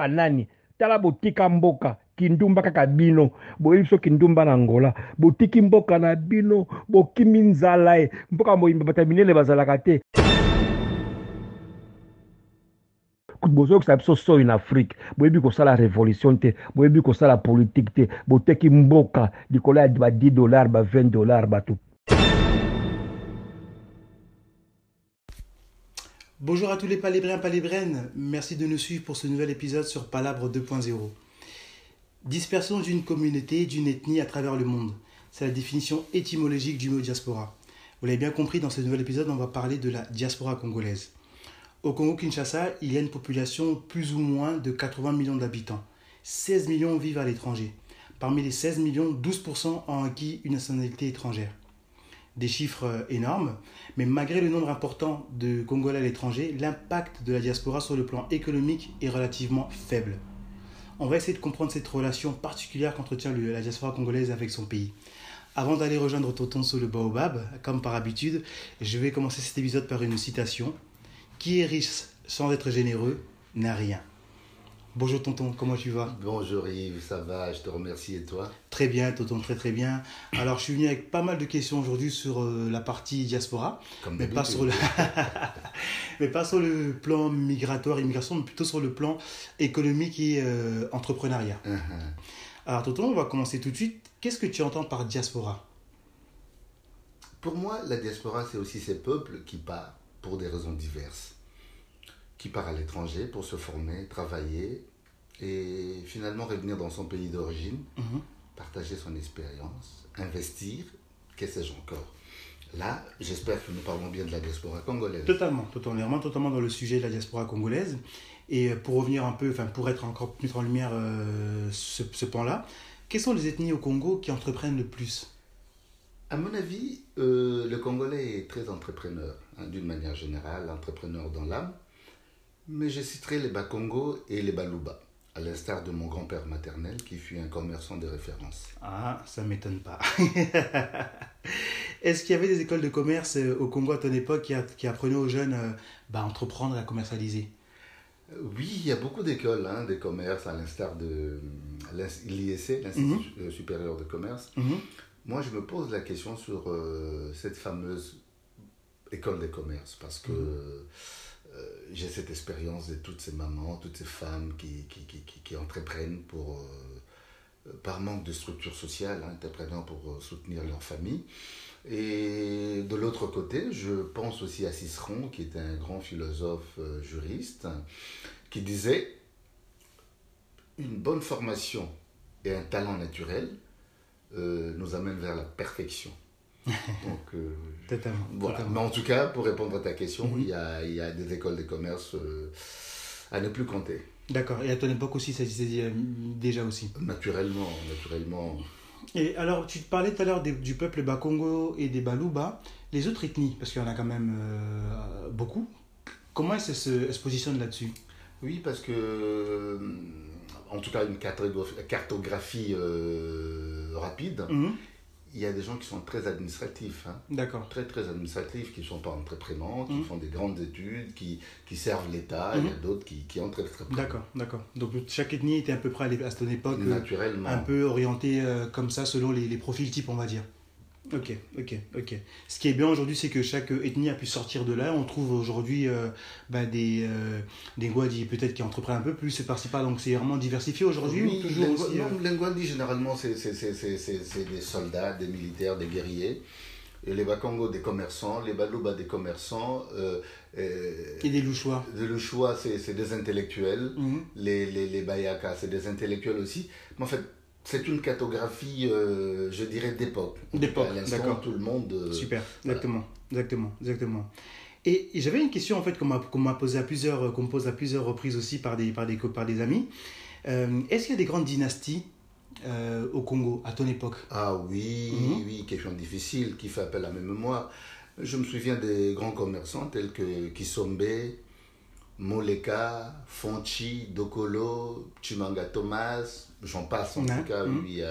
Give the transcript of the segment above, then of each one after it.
banani tala botika mboka kindumba kaka bino boyebi so kindumba na ngola. Botiki mboka na bino bokimi nzala e. Mboka moyimba bata minene bazalaka te. Bozokisa biso soi na afrike boyebi kosala révolution te. Boyebi kosala politike te. Boteki mboka likolo ya ba 10 dollar ba 20 dollar bato Bonjour à tous les palébriens, palébriennes. Merci de nous suivre pour ce nouvel épisode sur Palabre 2.0. Dispersion d'une communauté, d'une ethnie à travers le monde. C'est la définition étymologique du mot diaspora. Vous l'avez bien compris, dans ce nouvel épisode, on va parler de la diaspora congolaise. Au Congo-Kinshasa, il y a une population plus ou moins de 80 millions d'habitants. 16 millions vivent à l'étranger. Parmi les 16 millions, 12% ont acquis une nationalité étrangère des chiffres euh, énormes, mais malgré le nombre important de Congolais à l'étranger, l'impact de la diaspora sur le plan économique est relativement faible. On va essayer de comprendre cette relation particulière qu'entretient la diaspora congolaise avec son pays. Avant d'aller rejoindre Tonton sur le baobab, comme par habitude, je vais commencer cet épisode par une citation. Qui est riche sans être généreux n'a rien. Bonjour tonton, comment tu vas? Bonjour Yves, ça va, je te remercie et toi? Très bien tonton, très très bien. Alors je suis venu avec pas mal de questions aujourd'hui sur euh, la partie diaspora, Comme mais pas, sur le... mais pas sur le plan migratoire, immigration, mais plutôt sur le plan économique et euh, entrepreneuriat. Uh-huh. Alors tonton, on va commencer tout de suite. Qu'est-ce que tu entends par diaspora? Pour moi, la diaspora, c'est aussi ces peuples qui partent pour des raisons diverses. Qui partent à l'étranger pour se former, travailler et finalement revenir dans son pays d'origine, Mhm. Partager son expérience, investir, que sais-je encore. Là, j'espère que nous parlons bien de la diaspora congolaise. Totalement, totalement, totalement dans le sujet de la diaspora congolaise. Et pour revenir un peu, enfin pour être encore plus en lumière euh, ce, ce pan-là, quelles sont les ethnies au Congo qui entreprennent le plus? À mon avis, euh, le Congolais est très entrepreneur, hein, d'une manière générale, entrepreneur dans l'âme. Mais je citerai les Bakongo et les Baluba, à l'instar de mon grand-père maternel qui fut un commerçant de référence. Ah, ça m'étonne pas. Est-ce qu'il y avait des écoles de commerce euh, au Congo à ton époque qui, apprenaient aux jeunes euh, bah, à entreprendre et à commercialiser? Euh, Oui, il y a beaucoup d'écoles hein, de commerce, à l'instar de l'ISC, l'Institut euh, supérieur de commerce. Mhm. Moi, je me pose la question sur euh, cette fameuse école de commerce parce que euh, j'ai cette expérience de toutes ces mamans, toutes ces femmes qui, qui, qui, qui, entreprennent pour, euh, par manque de structure sociale, hein, entreprenant pour euh, soutenir leur famille. Et de l'autre côté, je pense aussi à Cicéron, qui était un grand philosophe euh, juriste, qui disait une bonne formation et un talent naturel euh, nous amènent vers la perfection. Donc, euh, Totalement. voilà. totalement. Mais en tout cas, pour répondre à ta question, Mhm. il, y a, il y a des écoles de commerce euh, à ne plus compter. D'accord. Et à ton époque aussi, ça existait euh, déjà aussi. Naturellement, naturellement. Et alors, tu parlais tout à l'heure du peuple Bakongo et des Baluba, les autres ethnies, parce qu'il y en a quand même euh, beaucoup. Comment elles se, se- elles se positionnent là-dessus? Oui, parce que, en tout cas, une cartographie, rapide, Mhm. Il y a des gens qui sont très administratifs. hein. D'accord. très très administratifs, qui ne sont pas entreprenants, qui Mhm. font des grandes études, qui, qui servent l'État, il y a d'autres qui, qui entreprennent. D'accord, d'accord. Donc chaque ethnie était à peu près à cette époque euh, Naturellement. un peu orientée euh, comme ça selon les, les profils types, on va dire. Ok, ok, ok. Ce qui est bien aujourd'hui, c'est que chaque ethnie a pu sortir de là. On trouve aujourd'hui euh, bah, des, euh, des Ngwadi peut-être qui entreprennent un peu plus, c'est par-ci par Donc c'est vraiment diversifié aujourd'hui Oui, ou toujours Lingua- aussi, euh, non, Lingwandi, généralement, c'est des soldats, des militaires, des guerriers. Et les Bakongo, des commerçants. Les Baluba, des commerçants. Euh, euh, Et des Louchois. le choix, c'est c'est des intellectuels. Mhm. Les, les, les Bayaka, c'est des intellectuels aussi. Mais en fait, c'est une cartographie, euh, je dirais, d'époque. D'époque, cas, à l'instant, d'accord. Tout le monde. euh, Super, voilà. exactement, exactement, exactement. Et, et j'avais une question en fait qu'on m'a posée à plusieurs, qu'on pose à plusieurs reprises aussi par des, par des, par des amis. Euh, Est-ce qu'il y a des grandes dynasties au Congo à ton époque? Ah oui, Mhm. oui, question difficile qui fait appel à mes mémoires. Je me souviens des grands commerçants tels que Kisombe, Moleka, Fonchi, Dokolo, Chimanga Thomas, j'en passe en Ouais, tout cas, mhm. oui.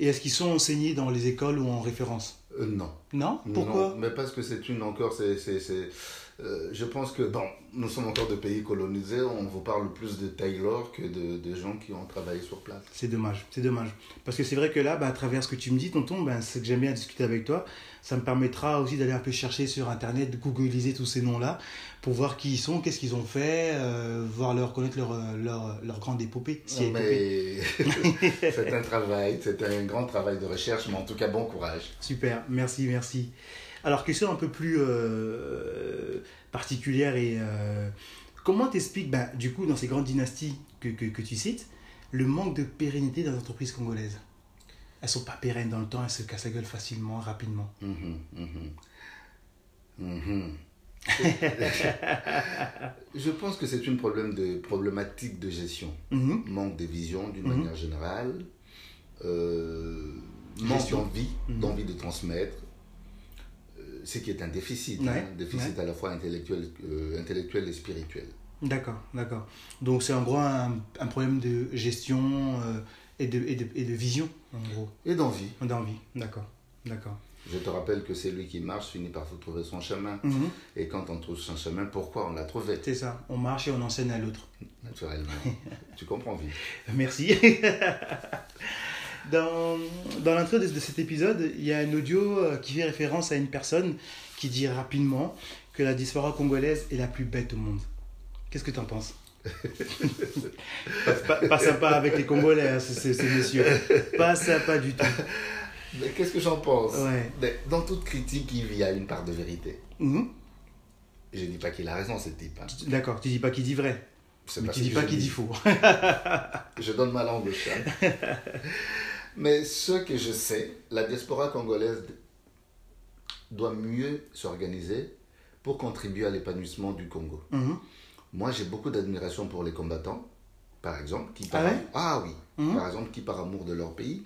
Et est-ce qu'ils sont enseignés dans les écoles ou en référence? Euh, non. Non? Pourquoi? Non, mais parce que c'est une encore, c'est, euh, je pense que, bon, nous sommes encore de pays colonisés, on vous parle plus de Taylor que de, de gens qui ont travaillé sur place. C'est dommage, c'est dommage. Parce que c'est vrai que là, bah, à travers ce que tu me dis, tonton, ben, c'est que j'aime bien discuter avec toi. Ça me permettra aussi d'aller un peu chercher sur Internet, de googliser tous ces noms-là, pour voir qui ils sont, qu'est-ce qu'ils ont fait, euh, voir leur connaître leur, leur, leur grande épopée. Si Non, épopée. mais c'est un travail, c'est un grand travail de recherche, mais en tout cas, bon courage. Super, merci, merci. Alors, question un peu plus euh, particulière et euh, comment t'expliques, ben, du coup, dans ces grandes dynasties que, que, que tu cites, le manque de pérennité dans les entreprises congolaises? Elles sont pas pérennes dans le temps, elles se cassent la gueule facilement, rapidement. Mhm, mhm. Mhm. Je pense que c'est une problème de, problématique de gestion. Manque de vision d'une manière générale, euh, manque d'envie, d'envie de transmettre, ce qui est un déficit, hein, Ouais, déficit à la fois intellectuel, euh, intellectuel et spirituel. D'accord, d'accord. Donc, c'est en gros un, un problème de gestion euh, et, de, et, de, et de vision, en gros, Et d'envie. d'envie. D'accord, d'accord. Je te rappelle que c'est lui qui marche finit par trouver son chemin. Mhm, Et quand on trouve son chemin, pourquoi on l'a trouvé? C'est ça, on marche et on enseigne à l'autre. Naturellement. tu comprends vite. Merci. Dans, dans l'intro de, de cet épisode, il y a un audio euh, qui fait référence à une personne qui dit rapidement que la diaspora congolaise est la plus bête au monde. Qu'est-ce que tu en penses? Pas, sympa avec les Congolais, hein, ce, ce- ce monsieur. Pas sympa du tout. Mais qu'est-ce que j'en pense? Ouais. Dans toute critique, il y a une part de vérité. Mhm. Je ne dis pas qu'il a raison, ce type. hein. D'accord, tu dis pas qu'il dit vrai, mais pas tu dis pas qu'il dit faux. Je donne ma langue au chat. Mais ce que je sais, la diaspora congolaise doit mieux s'organiser pour contribuer à l'épanouissement du Congo. Mhm. Moi, j'ai beaucoup d'admiration pour les combattants, par exemple, qui Ah par, ouais ah oui, Mhm. par exemple, qui par amour de leur pays,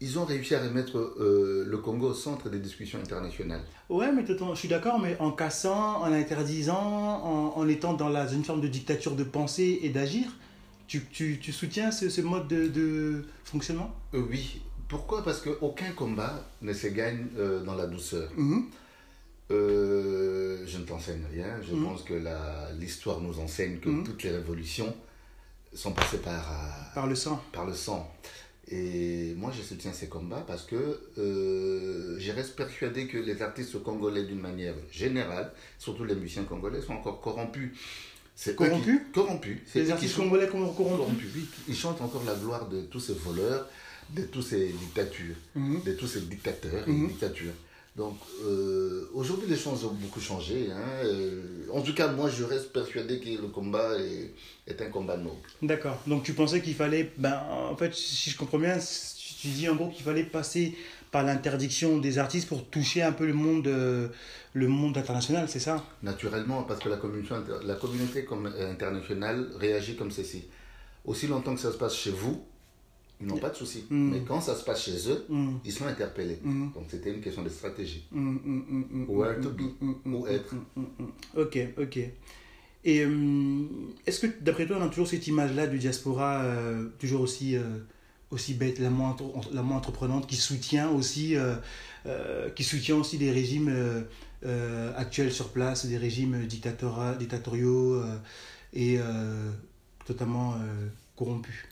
ils ont réussi à remettre euh, le Congo au centre des discussions internationales. Ouais, mais je suis d'accord, mais en cassant, en interdisant, en, en étant dans la, une forme de dictature de penser et d'agir, tu, tu, tu soutiens ce, ce mode de, de fonctionnement? Euh, oui, pourquoi? Parce qu'aucun combat ne se gagne euh, dans la douceur. Euh, je ne t'enseigne rien. Je Mhm. pense que l'histoire nous enseigne que Mhm. toutes les révolutions sont passées par, Par le sang. par le sang. Et moi, je soutiens ces combats parce que euh, je reste persuadé que les artistes congolais, d'une manière générale, surtout les musiciens congolais, sont encore corrompus. C'est qui- Corrompus Corrompus. C'est Les artistes congolais corrompus ils chantent encore la gloire de tous ces voleurs, de tous ces dictatures Mhm. de tous ces dictateurs et Mhm. dictatures. Donc euh, aujourd'hui les choses ont beaucoup changé. hein. Euh, en tout cas moi je reste persuadé que le combat est, est un combat noble. D'accord. Donc tu pensais qu'il fallait, ben, en fait, si je comprends bien, tu dis en gros qu'il fallait passer par l'interdiction des artistes pour toucher un peu le monde, euh, le monde international, c'est ça? Naturellement parce que la communauté, la communauté euh, internationale réagit comme ceci. Aussi longtemps que ça se passe chez vous, ils n'ont pas de soucis. Mhm. Mais quand ça se passe chez eux, Mhm. ils sont interpellés. Mhm. Donc c'était une question de stratégie. Mm, mm, mm, mm, Where mm, to be, mm, mm, mm, où mm, être. mm, mm, mm. Ok, ok. Et euh, est-ce que, d'après toi, on a toujours cette image-là du diaspora, euh, toujours aussi, aussi bête, la moins, la moins entreprenante, qui soutient aussi, euh, euh, qui soutient aussi des régimes euh, euh, actuels sur place, des régimes dictatoriaux et totalement corrompus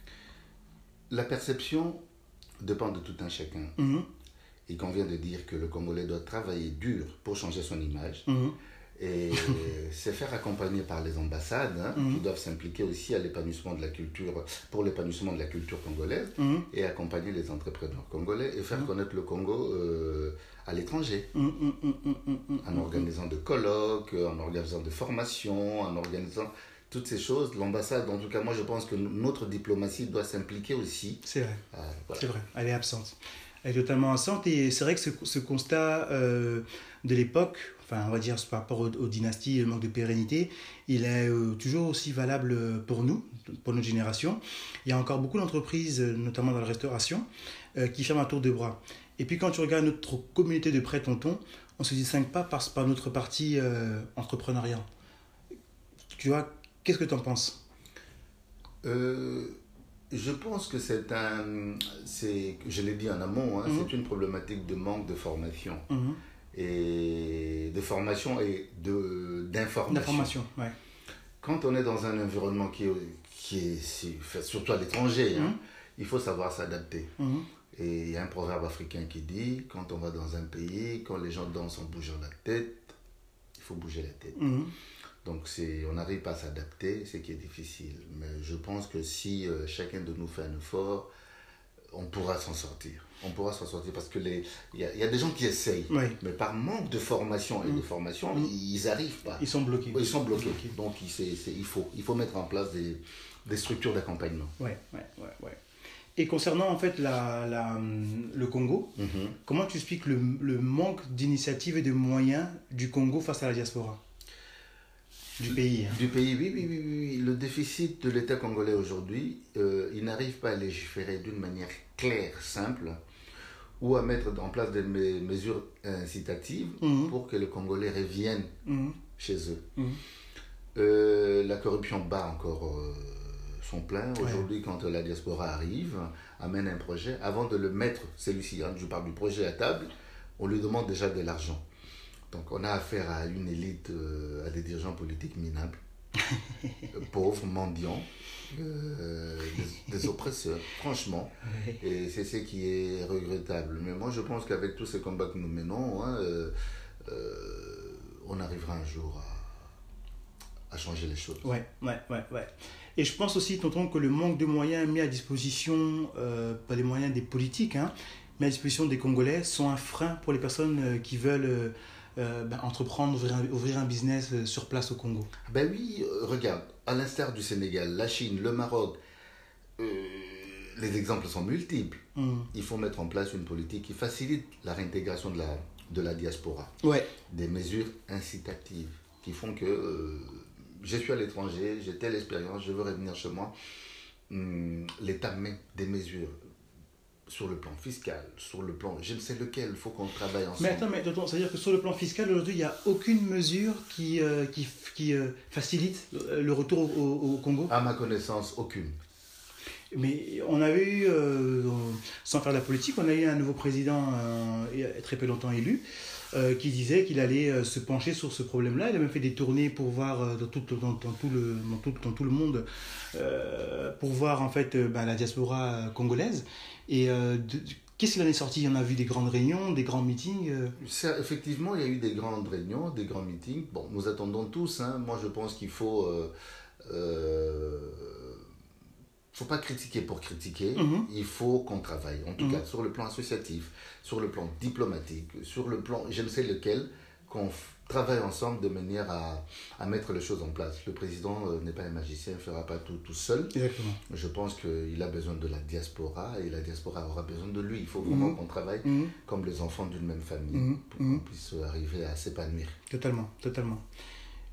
La perception dépend de tout un chacun. Il convient de dire que le Congolais doit travailler dur pour changer son image. mhm, Et se faire accompagner par les ambassades hein, Mhm. qui doivent s'impliquer aussi à l'épanouissement de la culture, pour l'épanouissement de la culture congolaise mhm, et accompagner les entrepreneurs congolais et faire Mhm. connaître le Congo euh, à l'étranger en organisant de colloques, en organisant de formations, en organisant toutes ces choses. L'ambassade, en tout cas, moi je pense que notre diplomatie doit s'impliquer aussi. C'est vrai. Euh, voilà. C'est vrai, elle est absente. Est totalement absente et c'est vrai que ce, ce constat euh, de l'époque, enfin on va dire par rapport aux, aux dynasties, le manque de pérennité, il est euh, toujours aussi valable pour nous, pour notre génération. Il y a encore beaucoup d'entreprises, euh, notamment dans la restauration, qui ferment un tour de bras. Et puis quand tu regardes notre communauté de prêt tonton, on se distingue pas par, par notre partie entrepreneuriat. Tu vois, qu'est-ce que tu en penses je pense que c'est un, c'est, je l'ai dit en amont, hein, Mhm. c'est une problématique de manque de formation. Mhm. et de formation et de d'information. D'information, ouais. Quand on est dans un environnement qui est, qui est fait surtout à l'étranger, hein, Mhm. il faut savoir s'adapter. Mhm. Et il y a un proverbe africain qui dit quand on va dans un pays, quand les gens dansent en bougeant la tête, il faut bouger la tête. Donc on n'arrive pas à s'adapter, c'est qui est difficile. Mais je pense que si euh, chacun de nous fait un effort, on pourra s'en sortir. On pourra s'en sortir parce que les, il y, a, il y a des gens qui essayent, mais par manque de formation et de formation, Mm. ils n'arrivent pas. Ils sont bloqués. Ils sont bloqués. Donc il, c'est- il, faut, il faut mettre en place des, des structures d'accompagnement. Ouais, ouais, ouais, ouais. Et concernant en fait la, la, le Congo, Mhm. comment tu expliques le, le manque d'initiative et de moyens du Congo face à la diaspora? Du pays. hein. Du pays, oui, oui, oui, oui. Le déficit de l'État congolais aujourd'hui, euh, il n'arrive pas à légiférer d'une manière claire, simple, ou à mettre en place des me- mesures incitatives Mhm. pour que les Congolais reviennent Mhm. chez eux. Mhm. Euh, la corruption bat encore euh, son plein. Ouais. Aujourd'hui, quand la diaspora arrive, amène un projet, avant de le mettre, celui-ci, hein, je parle du projet à table, on lui demande déjà de l'argent. Donc on a affaire à une élite, euh, à des dirigeants politiques minables, pauvres, mendiants, euh, des, des oppresseurs, franchement. Et c'est ce qui est regrettable. Mais moi, je pense qu'avec tous ces combats que nous menons, hein, euh, on arrivera un jour à, à changer les choses. Ouais, ouais, ouais, ouais. Et je pense aussi, tonton, que le manque de moyens mis à disposition, euh, pas les moyens des politiques, hein, mis à disposition des Congolais, sont un frein pour les personnes euh, qui veulent euh, ben, entreprendre, ouvrir un, ouvrir un business euh, sur place au Congo. Ben oui, euh, regarde, à l'instar du Sénégal, la Chine, le Maroc, euh, les exemples sont multiples. Mhm. Il faut mettre en place une politique qui facilite la réintégration de la, de la diaspora. Ouais, Des mesures incitatives qui font que euh, je suis à l'étranger, j'ai telle expérience, je veux revenir chez moi. Hum, L'État met des mesures sur le plan fiscal, sur le plan, je ne sais lequel, il faut qu'on travaille ensemble. mais attends, mais tonton, c'est-à-dire que sur le plan fiscal, aujourd'hui, il n'y a aucune mesure qui, euh, qui, qui euh, facilite euh, le retour au, Congo? À ma connaissance, aucune. Mais on avait eu, euh, sans faire de la politique, on a eu un nouveau président très peu longtemps élu qui disait qu'il allait se pencher sur ce problème-là. Il a même fait des tournées pour voir dans, tout, dans, dans tout, le, dans, tout, dans tout le monde pour voir en fait ben, la diaspora congolaise. Et euh, de- qu'est-ce qu'il en est sorti On a vu des grandes réunions, des grands meetings. euh? Ça, effectivement, il y a eu des grandes réunions, des grands meetings. Bon, nous attendons tous. hein. Moi, je pense qu'il faut. Euh, euh, faut pas critiquer pour critiquer. Mhm. Il faut qu'on travaille. En tout Mhm. cas, sur le plan associatif, sur le plan diplomatique, sur le plan, je ne sais lequel, qu'on f- travaille ensemble de manière à, à mettre les choses en place. Le président euh, n'est pas un magicien, il ne fera pas tout tout seul. Exactement. Je pense qu'il a besoin de la diaspora et la diaspora aura besoin de lui. Il faut vraiment Mhm. qu'on travaille Mhm. comme les enfants d'une même famille Mhm, pour qu'on puisse arriver à s'épanouir. Totalement, totalement.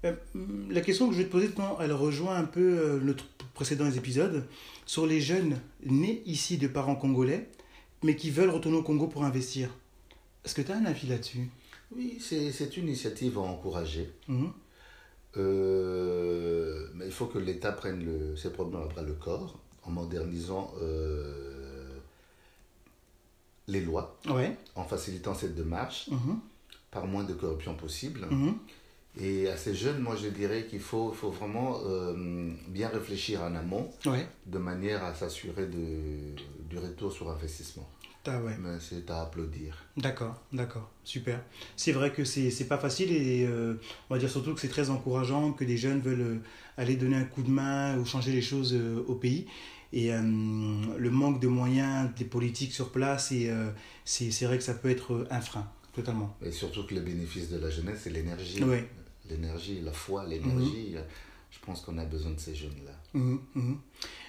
Euh, la question que je vais te poser, elle rejoint un peu euh, notre précédent épisode sur les jeunes nés ici de parents congolais, mais qui veulent retourner au Congo pour investir. Est-ce que tu as un avis là-dessus? Oui, c'est une initiative à encourager. Mhm. Euh, mais il faut que l'État prenne le, ses problèmes à bras le corps en modernisant euh, les lois, Ouais. en facilitant cette démarche Mhm. par moins de corruption possible. Mhm. Et à ces jeunes, moi je dirais qu'il faut, faut vraiment euh, bien réfléchir en amont Ouais. de manière à s'assurer du retour sur investissement. Ah ouais. Mais c'est à applaudir. D'accord, d'accord, super. C'est vrai que c'est c'est pas facile et euh, on va dire surtout que c'est très encourageant que des jeunes veulent euh, aller donner un coup de main ou changer les choses euh, au pays. Et euh, le manque de moyens des politiques sur place, et, c'est c'est vrai que ça peut être un frein, totalement. Et surtout que le bénéfice de la jeunesse, c'est l'énergie. Ouais. L'énergie, la foi, l'énergie. Je pense qu'on a besoin de ces jeunes-là. Mhm, mhm.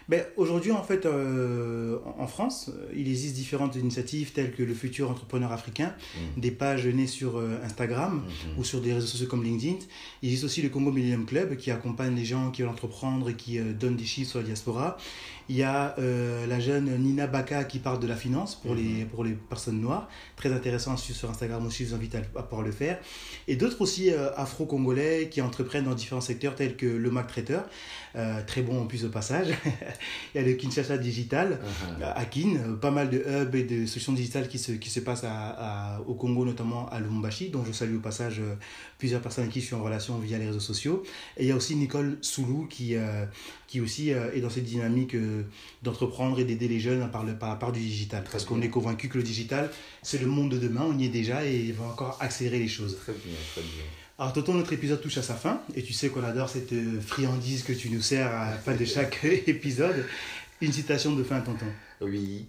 Ben, Aujourd'hui, en fait, euh, en France, euh, il existe différentes initiatives telles que le futur entrepreneur africain, Mhm. des pages nées sur euh, Instagram Mhm. ou sur des réseaux sociaux comme LinkedIn. Il existe aussi le Congo Millennium Club qui accompagne les gens qui veulent entreprendre et qui euh, donne des chiffres sur la diaspora. Il y a euh, la jeune Nina Baka qui parle de la finance pour, les, pour les personnes noires. Très intéressant à suivre sur Instagram aussi, je vous invite à, à pouvoir le faire. Et d'autres aussi afro-congolais qui entreprennent dans différents secteurs tels que le Mac Traiteur, très bon en plus au passage. il y a le Kinshasa Digital, Uh-huh. à Akin, euh, pas mal de hubs et de solutions digitales qui se, qui se passent à, à- au Congo, notamment à Lubumbashi, dont je salue au passage euh, plusieurs personnes avec qui je suis en relation via les réseaux sociaux. Et il y a aussi Nicole Soulou qui, euh, qui aussi euh, est dans cette dynamique euh, d'entreprendre et d'aider les jeunes par, le, par la part du digital. Très Parce qu'on est convaincu que le digital, c'est le monde de demain, on y est déjà et il va encore accélérer les choses. Très bien, très bien. Alors Tonton, notre épisode touche à sa fin et tu sais qu'on adore cette euh, friandise que tu nous sers à la fin de chaque épisode. Une citation de fin, Tonton. Oui,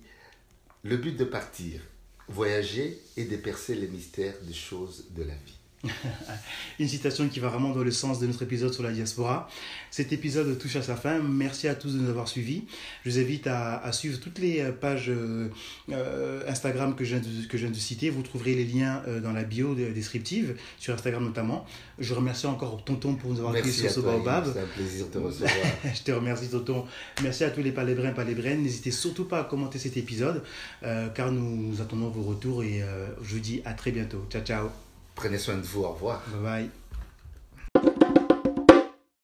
le but de partir, voyager et dépercer les mystères des choses de la vie. Une citation qui va vraiment dans le sens de notre épisode sur la diaspora. Cet épisode touche à sa fin. Merci à tous de nous avoir suivis. Je vous invite à, à suivre toutes les pages euh, euh, Instagram que je, viens de, que je viens de citer. Vous trouverez les liens euh, dans la bio de- descriptive, sur Instagram notamment. Je remercie encore Tonton pour nous avoir accueillis sur ce baobab. C'est un plaisir de te recevoir. Je te remercie, Tonton. Merci à tous les palébrins et palébrines. N'hésitez surtout pas à commenter cet épisode, euh, car nous, attendons vos retours et je vous dis à très bientôt. Ciao, ciao. Prenez soin de vous, au revoir. Bye bye.